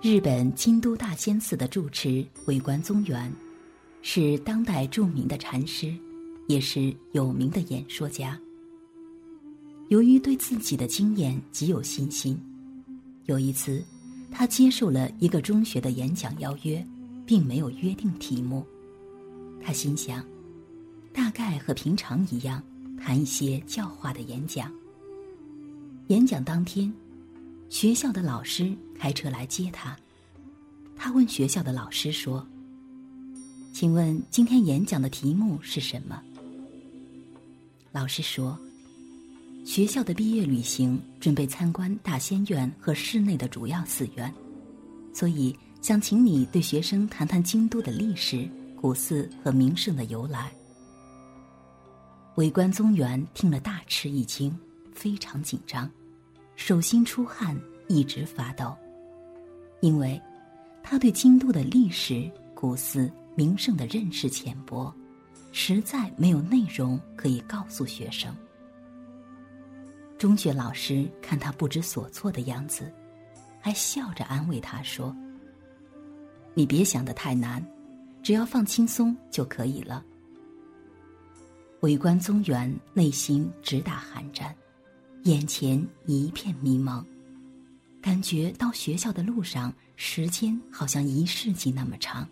日本京都大仙寺的住持尾观宗元，是当代著名的禅师，也是有名的演说家。由于对自己的经验极有信心，有一次，他接受了一个中学的演讲邀约，并没有约定题目。他心想，大概和平常一样，谈一些教化的演讲。演讲当天。学校的老师开车来接他，他问学校的老师说：“请问今天演讲的题目是什么？”老师说：“学校的毕业旅行准备参观大仙院和市内的主要寺院，所以想请你对学生谈谈京都的历史、古寺和名胜的由来。”围观宗元听了大吃一惊，非常紧张。手心出汗，一直发抖，因为他对京都的历史、古寺、名胜的认识浅薄，实在没有内容可以告诉学生。中学老师看他不知所措的样子，还笑着安慰他说：“你别想的太难，只要放轻松就可以了。”围观宗元内心直打寒战。眼前一片迷茫，感觉到学校的路上时间好像一世纪那么长。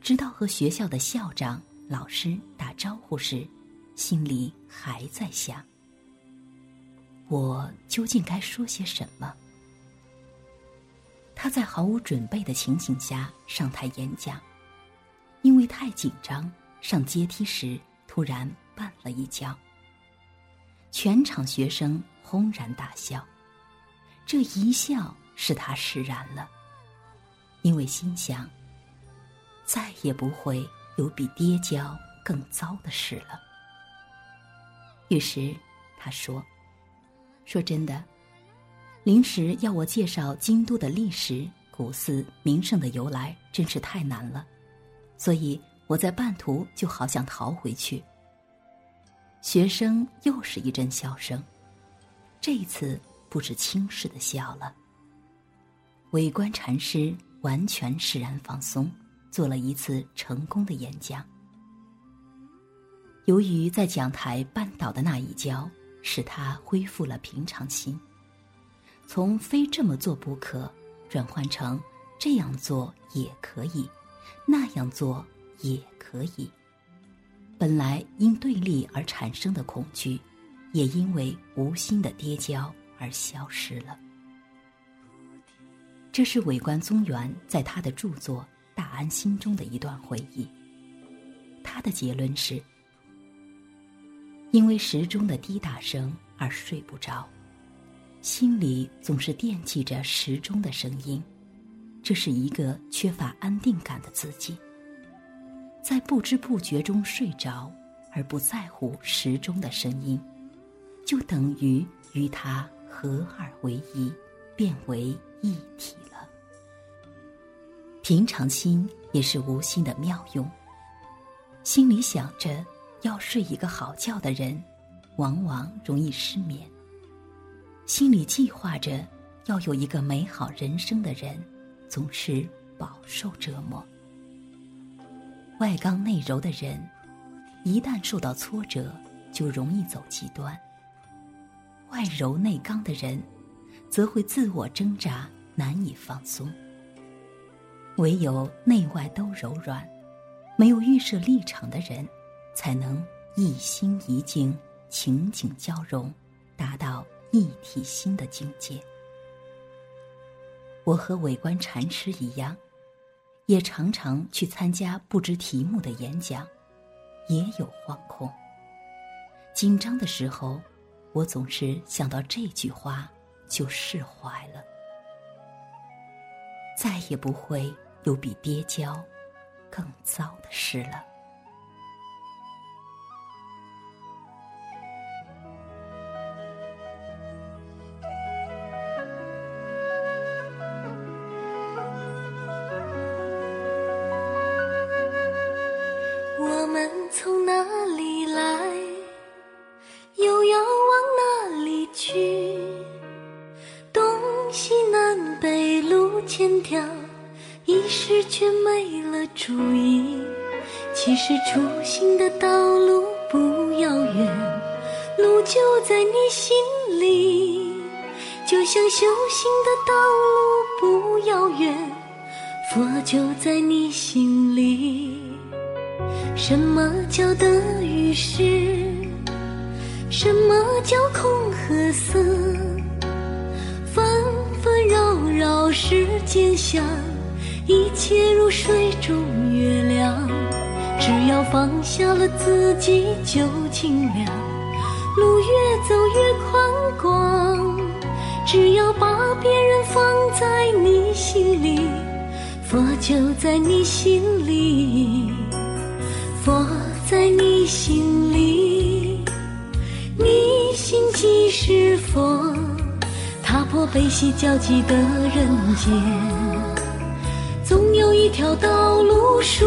直到和学校的校长、老师打招呼时，心里还在想：我究竟该说些什么？他在毫无准备的情形下上台演讲，因为太紧张，上阶梯时突然绊了一跤。全场学生轰然大笑，这一笑使他释然了，因为心想，再也不会有比跌跤更糟的事了。于是他说：“说真的，临时要我介绍京都的历史、古寺、名胜的由来，真是太难了，所以我在半途就好想逃回去。”学生又是一阵笑声，这一次不是轻视的笑了。围观禅师完全释然放松，做了一次成功的演讲。由于在讲台绊倒的那一跤，使他恢复了平常心，从非这么做不可，转换成这样做也可以，那样做也可以。本来因对立而产生的恐惧，也因为无心的跌跤而消失了。这是伟观宗元在他的著作《大安心中》的一段回忆。他的结论是：因为时钟的滴答声而睡不着，心里总是惦记着时钟的声音，这是一个缺乏安定感的自己。在不知不觉中睡着，而不在乎时钟的声音，就等于与它合二为一，变为一体了。平常心也是无心的妙用。心里想着要睡一个好觉的人，往往容易失眠；心里计划着要有一个美好人生的人，总是饱受折磨。外刚内柔的人，一旦受到挫折，就容易走极端；外柔内刚的人，则会自我挣扎，难以放松。唯有内外都柔软，没有预设立场的人，才能一心一境，情景交融，达到一体心的境界。我和伟观禅师一样。也常常去参加不知题目的演讲，也有惶恐。紧张的时候，我总是想到这句话，就释怀了。再也不会有比跌跤更糟的事了。千条，一时却没了主意。其实初心的道路不遥远，路就在你心里。就像修行的道路不遥远，佛就在你心里。什么叫得与失？什么叫空和色？纷扰扰世间香，一切如水中月亮。只要放下了自己就清凉，路越走越宽广。只要把别人放在你心里，佛就在你心里，佛在你心里，你心即是佛，踏破悲喜交集的人间，总有一条道路属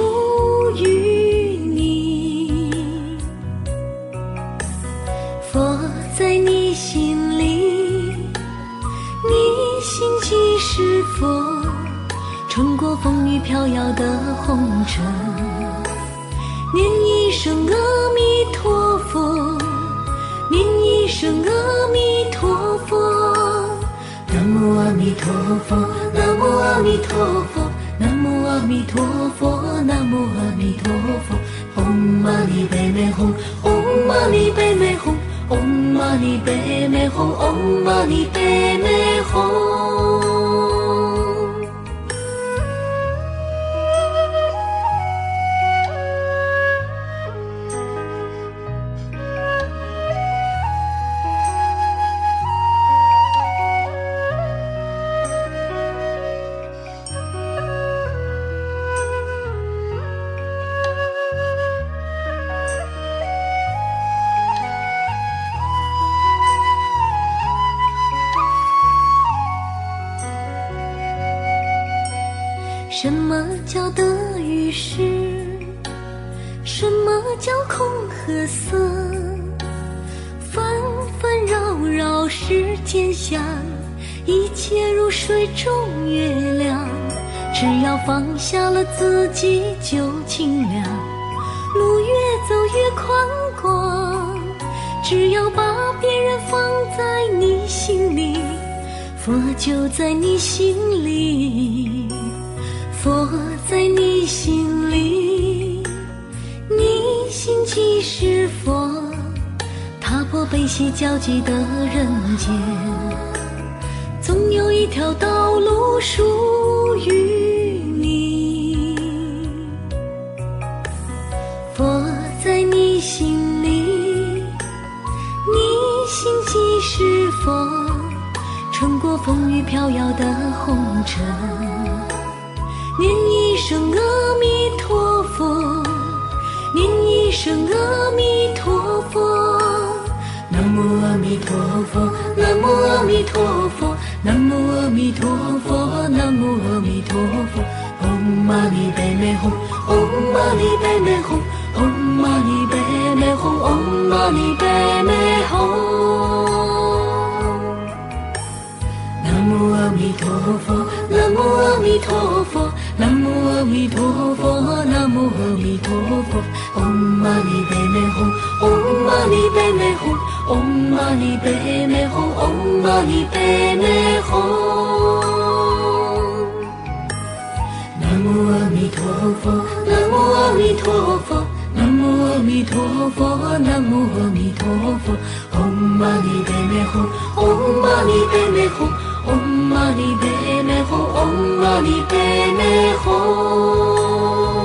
于你，佛在你心里。你心即是佛，穿过风雨飘摇的红尘，念一声阿弥陀佛，念一声阿弥陀佛，南无阿弥陀佛，南无阿弥陀佛，南无阿弥陀佛，南无阿弥陀佛，唵嘛呢呗咪吽，唵嘛呢呗咪吽。唵嘛呢呗咪吽，唵嘛呢呗咪吽。什么叫得与失？什么叫空和色？纷纷扰扰世间香，一切如水中月亮。只要放下了自己就清凉，路越走越宽广。只要把别人放在你心里，佛就在你心里。佛在你心里，你心即是佛，踏破悲喜交集的人间，总有一条道路属于你。佛在你心里，你心即是佛，穿过风雨飘摇的红尘。念一声阿弥陀佛，念一声阿弥陀佛，南无阿弥陀佛，南无阿弥陀佛，南无阿弥陀佛，南无阿弥陀佛，唵嘛呢呗咪吽，唵嘛呢呗咪吽，唵嘛呢呗咪吽，唵嘛呢呗咪吽。南无阿弥陀佛，南无阿弥陀佛，弥陀佛，南无阿弥陀佛，唵嘛呢呗咪吽，唵嘛呢呗咪吽，唵嘛呢呗咪吽，唵嘛呢呗咪吽。南无阿弥陀佛，南无阿弥陀佛，南无阿弥陀佛，南无阿弥陀佛，唵嘛呢呗咪吽，唵嘛呢呗咪吽。唵嘛呢呗咪吽，唵嘛呢呗咪吽。